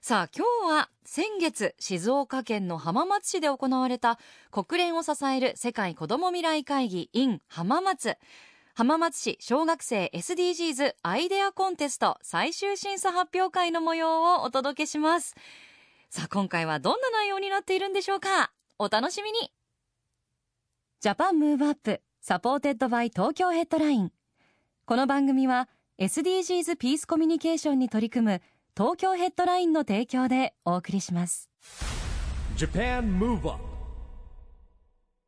さあ、今日は先月、静岡県の浜松市で行われた国連を支える世界子ども未来会議 in 浜松。浜松市小学生 SDGs アイデアコンテスト最終審査発表会の模様をお届けします。さあ、今回はどんな内容になっているんでしょうか？お楽しみに JAPAN MOVE UP SUPPORTED BY TOKYO HEADLINE この番組は SDGs ピースコミュニケーションに取り組む東京ヘッドラインの提供でお送りします。JAPAN MOVE UP.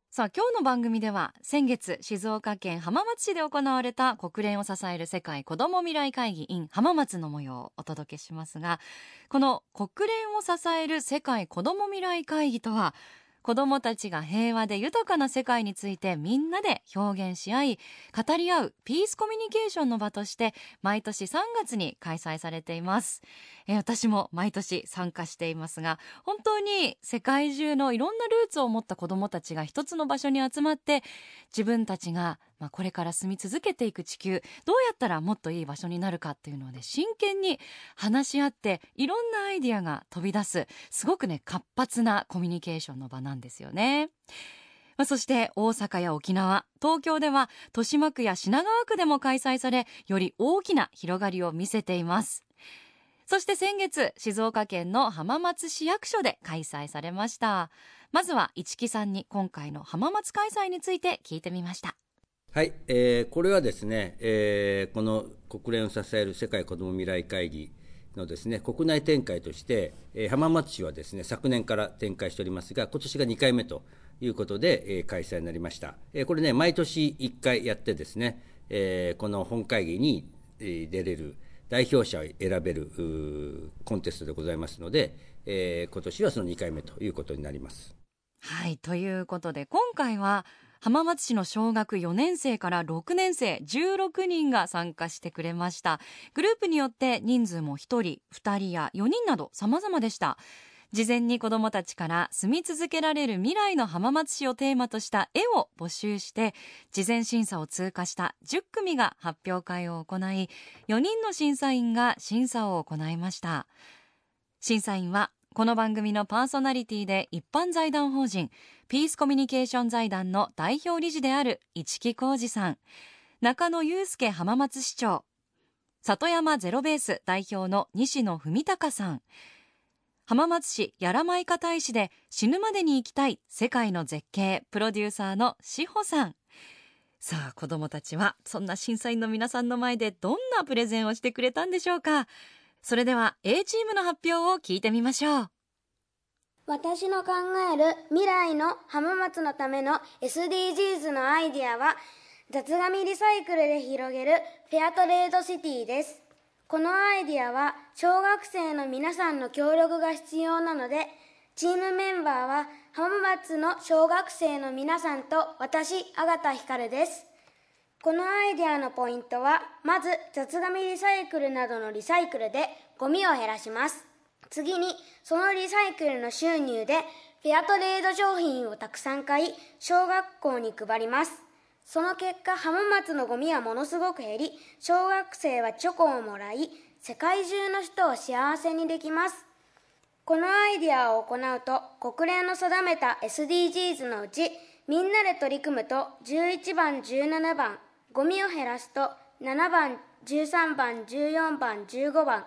さあ今日の番組では先月静岡県浜松市で行われた国連を支える世界子ども未来会議 in 浜松の模様をお届けしますがこの国連を支える世界子ども未来会議とは子どもたちが平和で豊かな世界についてみんなで表現し合い語り合うピースコミュニケーションの場として毎年3月に開催されています、えー私も毎年参加していますが本当に世界中のいろんなルーツを持った子どもたちが一つの場所に集まって自分たちが、まあ、これから住み続けていく地球どうやったらもっといい場所になるかっていうのをね真剣に話し合っていろんなアイディアが飛び出すすごくね活発なコミュニケーションの場なんですよね。まあ、そして大阪や沖縄東京では豊島区や品川区でも開催されより大きな広がりを見せています。そして先月静岡県の浜松市役所で開催されました。まずは市木さんに今回の浜松開催について聞いてみました。はい、えーこれはですね、えーこの国連を支える世界子ども未来会議のですね国内展開として、えー浜松市はですね昨年から展開しておりますが今年が2回目ということで、えー開催になりました、えーこれね毎年1回やってですね、えーこの本会議に、出れる代表者を選べるコンテストでございますので、えー今年はその2回目ということになります。はいということで今回は浜松市の小学4年生から6年生16人が参加してくれました。グループによって人数も1人2人や4人など様々でした。事前に子どもたちから住み続けられる未来の浜松市をテーマとした絵を募集して事前審査を通過した10組が発表会を行い4人の審査員が審査を行いました。審査員はこの番組のパーソナリティで一般財団法人ピースコミュニケーション財団の代表理事である市木浩二さん。中野祐介浜松市長。里山ゼロベース代表の西野文隆さん。浜松市やらまいか大使で死ぬまでに行きたい世界の絶景プロデューサーの志保さん。さあ子どもたちはそんな審査員の皆さんの前でどんなプレゼンをしてくれたんでしょうか。それでは A チームの発表を聞いてみましょう。私の考える未来の浜松のための SDGs のアイディアは雑紙リサイクルで広げるフェアトレードシティです。このアイディアは小学生の皆さんの協力が必要なのでチームメンバーは浜松の小学生の皆さんと私、阿賀ひかるです。このアイデアのポイントは、まず雑紙リサイクルなどのリサイクルでゴミを減らします。次に、そのリサイクルの収入でフェアトレード商品をたくさん買い、小学校に配ります。その結果、浜松のゴミはものすごく減り、小学生はチョコをもらい、世界中の人を幸せにできます。このアイデアを行うと国連の定めた SDGs のうちみんなで取り組むと11番17番ゴミを減らすと7番13番14番15番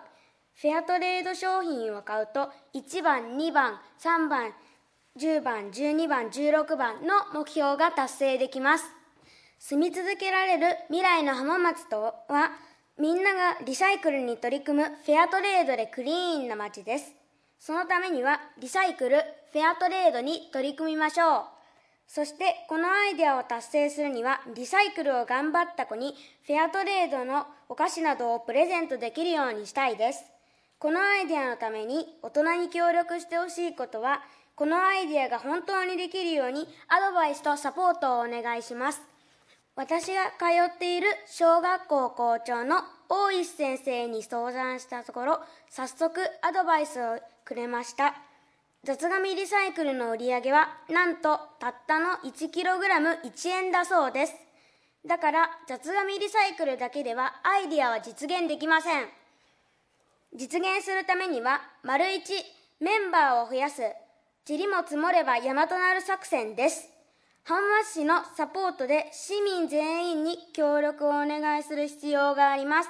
フェアトレード商品を買うと1番2番3番10番12番16番の目標が達成できます住み続けられる未来の浜松とはみんながリサイクルに取り組むフェアトレードでクリーンな街ですそのためにはリサイクル、フェアトレードに取り組みましょう。そしてこのアイデアを達成するにはリサイクルを頑張った子にフェアトレードのお菓子などをプレゼントできるようにしたいです。このアイデアのために大人に協力してほしいことはこのアイデアが本当にできるようにアドバイスとサポートをお願いします私が通っている小学校校長の大石先生に相談したところ早速アドバイスをくれました雑紙リサイクルの売り上げはなんとたったの 1kg1 円だそうです。だから雑紙リサイクルだけではアイディアは実現できません。実現するためには丸一メンバーを増やす。塵も積もれば山となる作戦です。浜松市のサポートで市民全員に協力をお願いする必要があります。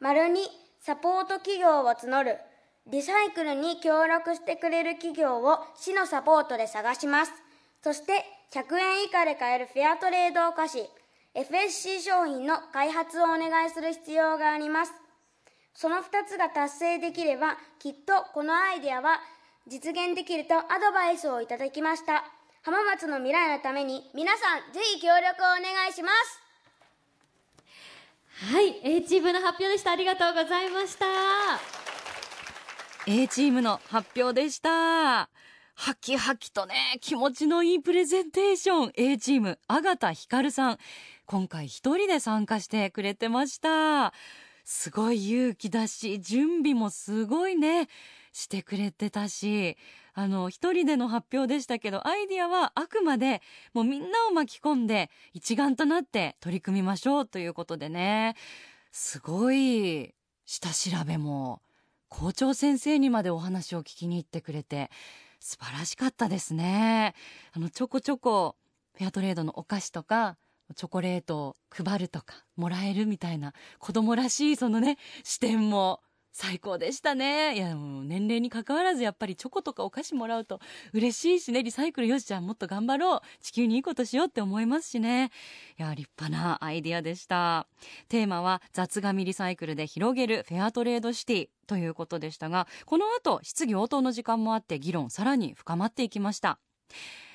丸にサポート企業を募る。リサイクルに協力してくれる企業を市のサポートで探します。そして100円以下で買えるフェアトレードお菓子 FSC 商品の開発をお願いする必要があります。その2つが達成できればきっとこのアイデアは実現できるとアドバイスをいただきました。浜松の未来のために皆さんぜひ協力をお願いします。はい A チームの発表でした。ありがとうございました。A チームの発表でした。はきはきとね気持ちのいいプレゼンテーション。A チーム阿形ひかるさん。今回一人で参加してくれてました。すごい勇気だし準備もすごいねしてくれてたし。あの一人での発表でしたけどアイディアはあくまでもうみんなを巻き込んで一丸となって取り組みましょうということでね。すごい下調べも校長先生にまでお話を聞きに行ってくれて素晴らしかったですね。あのちょこちょこフェアトレードのお菓子とかチョコレートを配るとかもらえるみたいな子供らしいそのね視点も最高でしたね。いやもう年齢に関わらずやっぱりチョコとかお菓子もらうと嬉しいしね。リサイクルよしじゃあもっと頑張ろう。地球にいいことしようって思いますしね。いや立派なアイディアでした。テーマは雑紙リサイクルで広げるフェアトレードシティということでしたがこの後質疑応答の時間もあって議論さらに深まっていきました。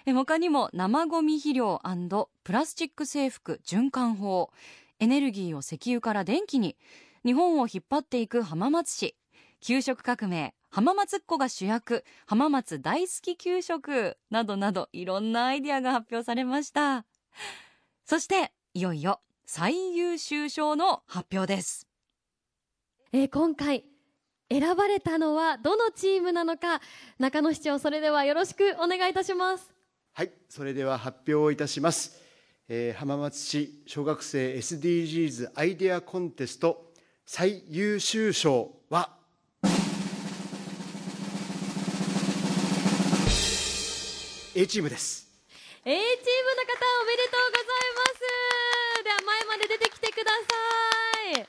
他にも生ゴミ肥料プラスチック制服循環法。エネルギーを石油から電気に。日本を引っ張っていく浜松市。給食革命浜松っ子が主役浜松大好き給食などなどいろんなアイディアが発表されました。そしていよいよ最優秀賞の発表です。えー、今回選ばれたのはどのチームなのか中野市長それではよろしくお願いいたします。はいそれでは発表いたします、えー、浜松市小学生 SDGs アイデアコンテスト最優秀賞は？A チームです。A チームの方おめでとうございます。では前まで出てきてください。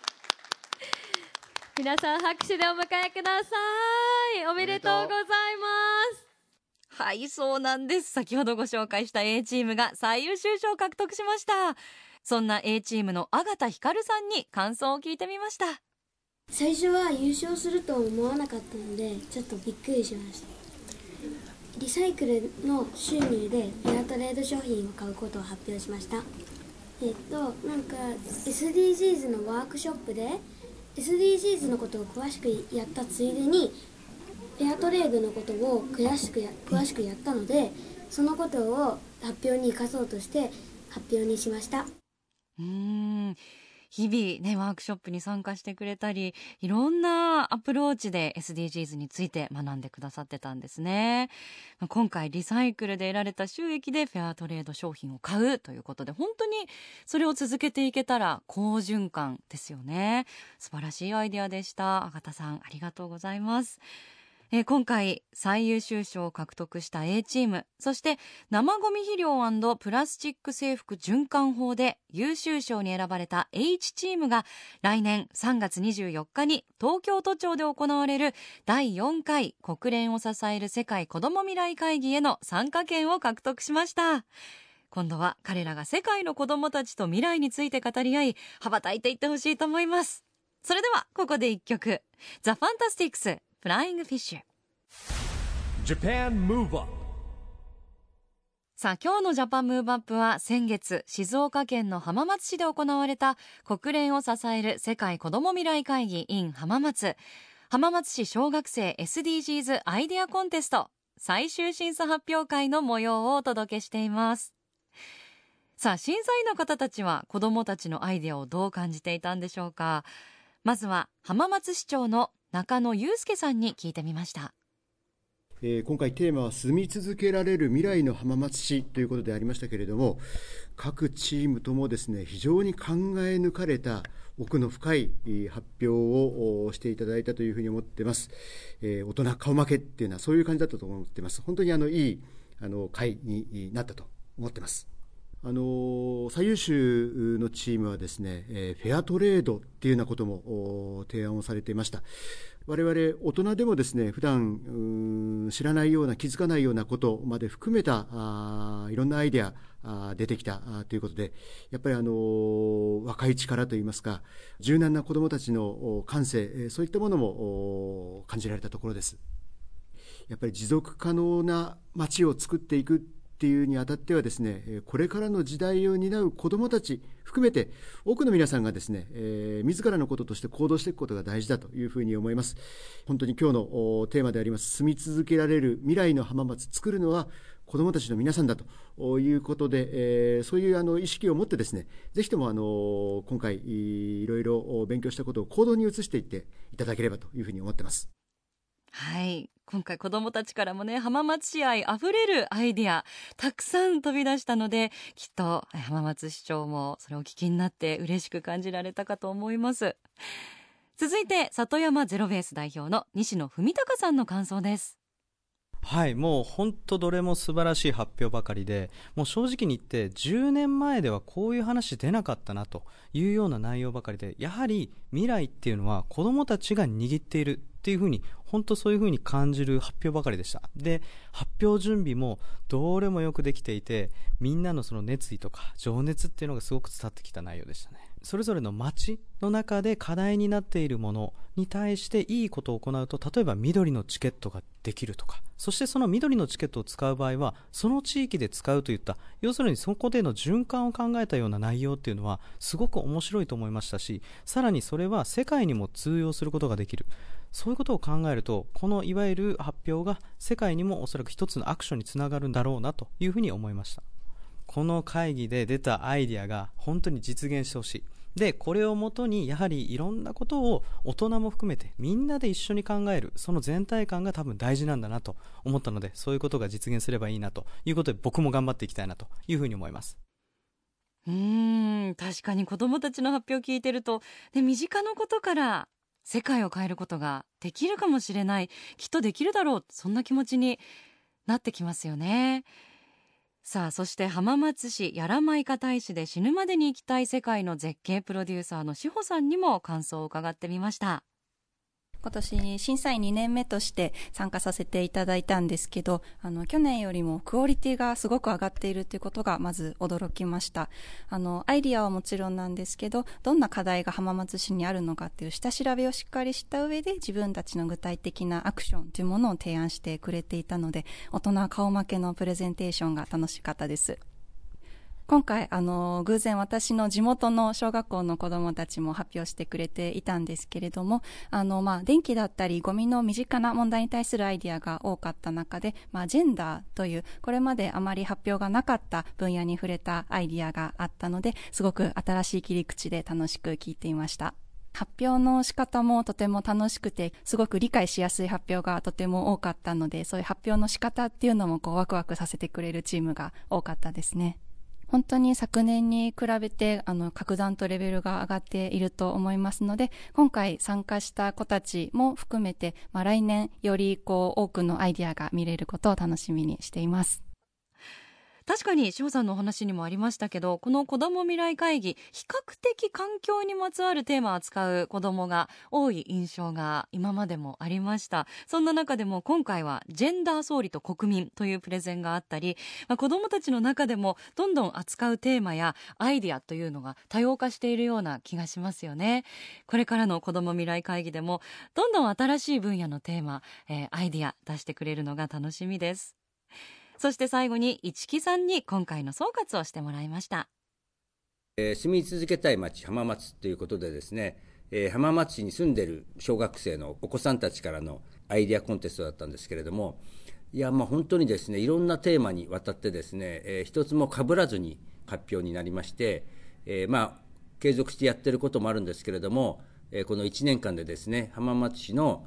皆さん拍手でお迎えください。おめでとうございます。はいそうなんです。先ほどご紹介した A チームが最優秀賞を獲得しました。そんな A チームの阿形ひかるさんに感想を聞いてみました。最初は優勝すると思わなかったのでちょっとびっくりしました。リサイクルの収入でフェアトレード商品を買うことを発表しました。えっとなんか SDGs のワークショップで SDGs のことを詳しくやったついでにフェアトレードのことを詳しくや詳しくやったのでそのことを発表に生かそうとして発表にしましたうん日々ね、ワークショップに参加してくれたり、いろんなアプローチで SDGs について学んでくださってたんですね。今回リサイクルで得られた収益でフェアトレード商品を買うということで、本当にそれを続けていけたら好循環ですよね。素晴らしいアイデアでした。あがたさん、ありがとうございます。えー、今回最優秀賞を獲得した A チームそして生ゴミ肥料プラスチック制服循環法で優秀賞に選ばれた H チームが来年3月24日に東京都庁で行われる第4回国連を支える世界子ども未来会議への参加権を獲得しました。今度は彼らが世界の子どもたちと未来について語り合い羽ばたいていってほしいと思います。それではここで一曲。ザ・ FANTASTICS Flying Fish さあ今日の JAPAN MOVE UP は先月静岡県の浜松市で行われた国連を支える世界子ども未来会議 in 浜松。浜松市小学生 SDGs アイデアコンテスト最終審査発表会の模様をお届けしています。さあ審査員の方たちは子どもたちのアイデアをどう感じていたんでしょうか。まずは浜松市長の中野祐介さんに聞いてみました。えー今回テーマは住み続けられる未来の浜松市ということでありましたけれども各チームともですね非常に考え抜かれた奥の深い発表をしていただいたというふうに思ってます、えー大人顔負けっていうのはそういう感じだったと思ってます。本当にあのいいあの会になったと思ってます。あの最優秀のチームはですね、えフェアトレードっていうようなことも提案をされていました。我々大人でもですね普段知らないような気づかないようなことまで含めたあいろんなアイデアあ出てきたということでやっぱりあの若い力といいますか柔軟な子どもたちの感性そういったものも感じられたところです。やっぱり持続可能な街を作っていくっていうにあたってはですね、えこれからの時代を担う子どもたち含めて多くの皆さんがですね、えー自らのこととして行動していくことが大事だというふうに思います。本当に今日のテーマであります住み続けられる未来の浜松作るのは子どもたちの皆さんだということで、えーそういうあの意識を持ってですね、ぜひともあの今回いろいろ勉強したことを行動に移していっていただければというふうに思ってます。はい今回子供たちからもね浜松市愛あふれるアイディアたくさん飛び出したのできっと浜松市長もそれをお聞きになって嬉しく感じられたかと思います。続いて里山ゼロベース代表の西野文隆さんの感想です。はい、もう本当どれも素晴らしい発表ばかりで、もう正直に言って10年前ではこういう話出なかったなというような内容ばかりで、やはり未来っていうのは子供たちが握っているっていうふうに、本当そういうふうに感じる発表ばかりでした。で、発表準備もどれもよくできていて、みんなのその熱意とか情熱っていうのがすごく伝わってきた内容でしたね。それぞれの街の中で課題になっているものに対していいことを行うと例えば緑のチケットができるとか。そしてその緑のチケットを使う場合はその地域で使うといった要するにそこでの循環を考えたような内容っていうのはすごく面白いと思いましたしさらにそれは世界にも通用することができる。そういうことを考えるとこのいわゆる発表が世界にもおそらく一つのアクションにつながるんだろうなというふうに思いました。この会議で出たアイデアが本当に実現してほしい。でこれをもとにやはりいろんなことを大人も含めてみんなで一緒に考えるその全体感が多分大事なんだなと思ったのでそういうことが実現すればいいなということで僕も頑張っていきたいなというふうに思います。うん確かに子どもたちの発表を聞いてると、ね、身近なことから世界を変えることができるかもしれない。きっとできるだろうそんな気持ちになってきますよね。さあそして浜松市やらまいか大使で死ぬまでに行きたい世界の絶景プロデューサーの志保さんにも感想を伺ってみました。今年審査員2年目として参加させていただいたんですけど、あの、去年よりもクオリティがすごく上がっているということがまず驚きました。あの、アイディアはもちろんなんですけど、どんな課題が浜松市にあるのかっていう下調べをしっかりした上で自分たちの具体的なアクションというものを提案してくれていたので、大人顔負けのプレゼンテーションが楽しかったです。今回、あの、偶然私の地元の小学校の子供たちも発表してくれていたんですけれども、あの、まあ、電気だったりゴミの身近な問題に対するアイディアが多かった中で、まあ、ジェンダーという、これまであまり発表がなかった分野に触れたアイディアがあったので、すごく新しい切り口で楽しく聞いていました。発表の仕方もとても楽しくて、すごく理解しやすい発表がとても多かったので、そういう発表の仕方っていうのもこうワクワクさせてくれるチームが多かったですね。本当に昨年に比べてあの格段とレベルが上がっていると思いますので今回参加した子たちも含めて、まあ、来年よりこう多くのアイディアが見れることを楽しみにしています。確かに翔さんのお話にもありましたけどこの子ども未来会議比較的環境にまつわるテーマを扱う子どもが多い印象が今までもありました。そんな中でも今回はジェンダー総理と国民というプレゼンがあったり、まあ、子どもたちの中でもどんどん扱うテーマやアイディアというのが多様化しているような気がしますよね。これからの子ども未来会議でもどんどん新しい分野のテーマ、えーアイディア出してくれるのが楽しみです。そして最後に市木さんに今回の総括をしてもらいました。えー住み続けたい町浜松ということでですね、えー浜松市に住んでる小学生のお子さんたちからのアイデアコンテストだったんですけれども、いや、まあ本当にですね、いろんなテーマにわたってですね、えー一つも被らずに発表になりまして、えーまあ、継続してやってることもあるんですけれども、えーこの1年間でですね、浜松市の、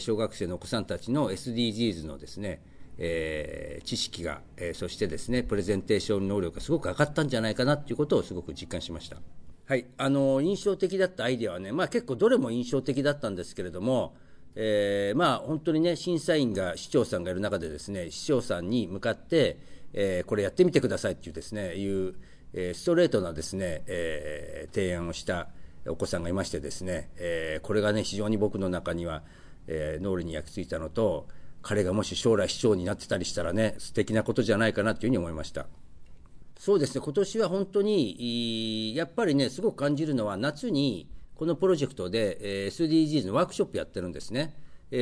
小学生のお子さんたちの SDGs のですね、えー知識が、えーそしてですね、プレゼンテーション能力がすごく上がったんじゃないかなということをすごく実感しました。はい、あの印象的だったアイデアはね、まあ、結構どれも印象的だったんですけれども、えーまあ、本当にね、審査員が市長さんがいる中でですね、市長さんに向かって、えーこれやってみてくださいっていうですね、いう、えストレートなですね、えー提案をしたお子さんがいましてですね、えーこれがね、非常に僕の中には、えー脳裏に焼き付いたのと、彼がもし将来市長になってたりしたらね、素敵なことじゃないかなというふうに思いました。そうですね、今年は本当に、やっぱりね、すごく感じるのは、夏にこのプロジェクトで、SDGs のワークショップやってるんですね。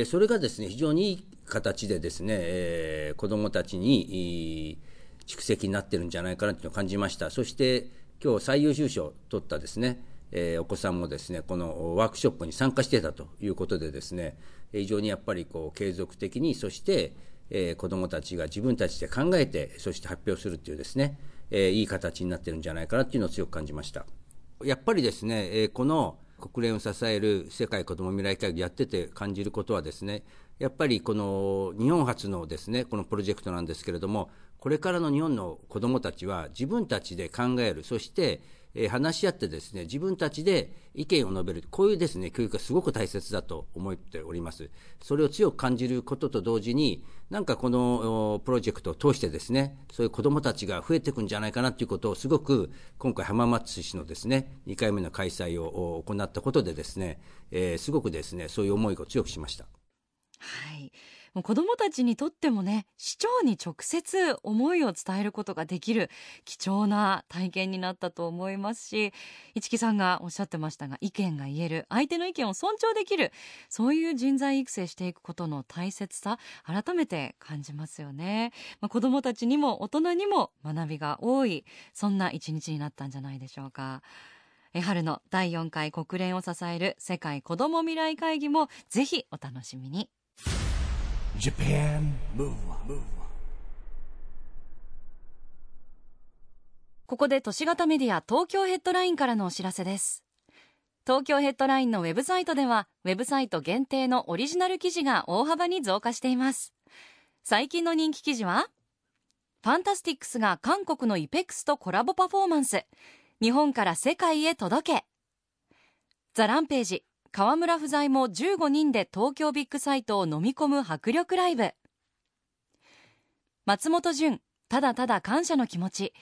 それがですね、非常にいい形でですね、子どもたちに蓄積になってるんじゃないかなというのを感じました。そして、今日最優秀賞を取ったですね、えお子さんもですね、このワークショップに参加してたということでですね、非常にやっぱりこう継続的に、そして、えー子どもたちが自分たちで考えて、そして発表するっていうですね、えーいい形になってるんじゃないかなっていうのを強く感じました。やっぱりですね、えーこの国連を支える世界子ども未来会議やってて感じることはですね、やっぱりこの日本初のですね、このプロジェクトなんですけれども、これからの日本の子どもたちは自分たちで考える、そして、えー話し合ってですね、自分たちで意見を述べる、こういうですね、教育がすごく大切だと思っております。それを強く感じることと同時に、なんかこのプロジェクトを通してですね、そういう子どもたちが増えていくんじゃないかなということをすごく、今回浜松市のですね、2回目の開催を行ったことでですね、えーすごくですね、そういう思いを強くしました。はい。もう子どもたちにとってもね、市長に直接思いを伝えることができる貴重な体験になったと思いますし、市木さんがおっしゃってましたが、意見が言える、相手の意見を尊重できる、そういう人材育成していくことの大切さ、改めて感じますよね。まあ、子どもたちにも大人にも学びが多い、そんな一日になったんじゃないでしょうか。春の第4回国連を支える世界子ども未来会議もぜひお楽しみに。Japan Move ここで都市型メディア東京ヘッドラインからのお知らせです。東京ヘッドラインのウェブサイトでは、ウェブサイト限定のオリジナル記事が大幅に増加しています。最近の人気記事は、 FANTASTICS が韓国の EPEX とコラボパフォーマンス。日本から世界へ届け。ザランページ、河村不在も15人で東京ビッグサイトを飲み込む迫力ライブ。松本潤、ただただ感謝の気持ち。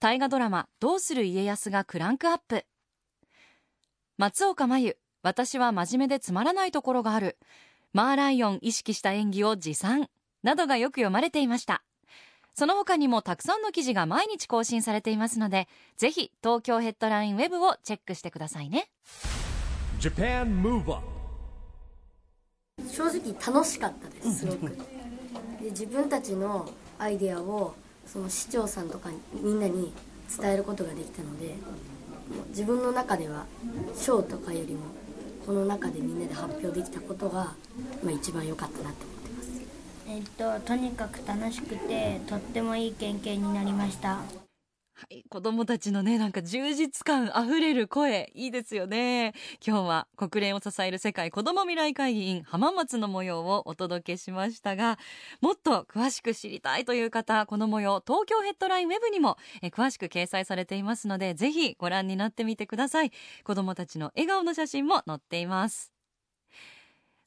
大河ドラマ「どうする家康」がクランクアップ。松岡真優私は真面目でつまらないところがある。マーライオン意識した演技を持参。などがよく読まれていました。その他にもたくさんの記事が毎日更新されていますのでぜひ東京ヘッドラインウェブをチェックしてくださいね。正直楽しかったですすごく。で自分たちのアイデアをその市長さんとかにみんなに伝えることができたので自分の中では賞とかよりもこの中でみんなで発表できたことが、まあ、一番良かったなと思ってます。えっと、とにかく楽しくてとってもいい経験になりましたはい、子供たちのね、なんか充実感あふれる声、いいですよね。今日は国連を支える世界子ども未来会議員浜松の模様をお届けしましたが、もっと詳しく知りたいという方、この模様、東京ヘッドラインウェブにもえ詳しく掲載されていますので、ぜひご覧になってみてください。子供たちの笑顔の写真も載っています。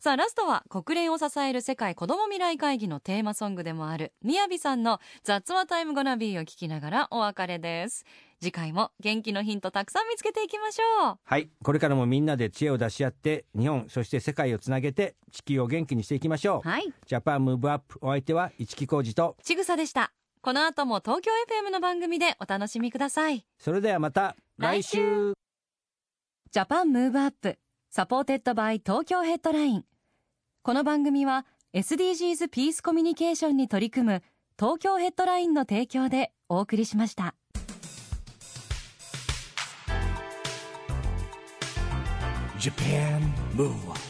さあ、ラストは国連を支える世界子ども未来会議のテーマソングでもある、みやびさんの雑話タイムゴナビーを聞きながらお別れです。次回も元気のヒントたくさん見つけていきましょう。はいこれからもみんなで知恵を出し合って日本そして世界をつなげて地球を元気にしていきましょう、はい。ジャパンムーブアップお相手は市木浩二とちぐさでした。この後も東京 FM の番組でお楽しみください。それではまた来来週 JAPAN MOVE UP SUPPORTED BY TOKYO HEADLINE この番組は SDGs ピースコミュニケーションに取り組む東京ヘッドラインの提供でお送りしました。Japan Move up.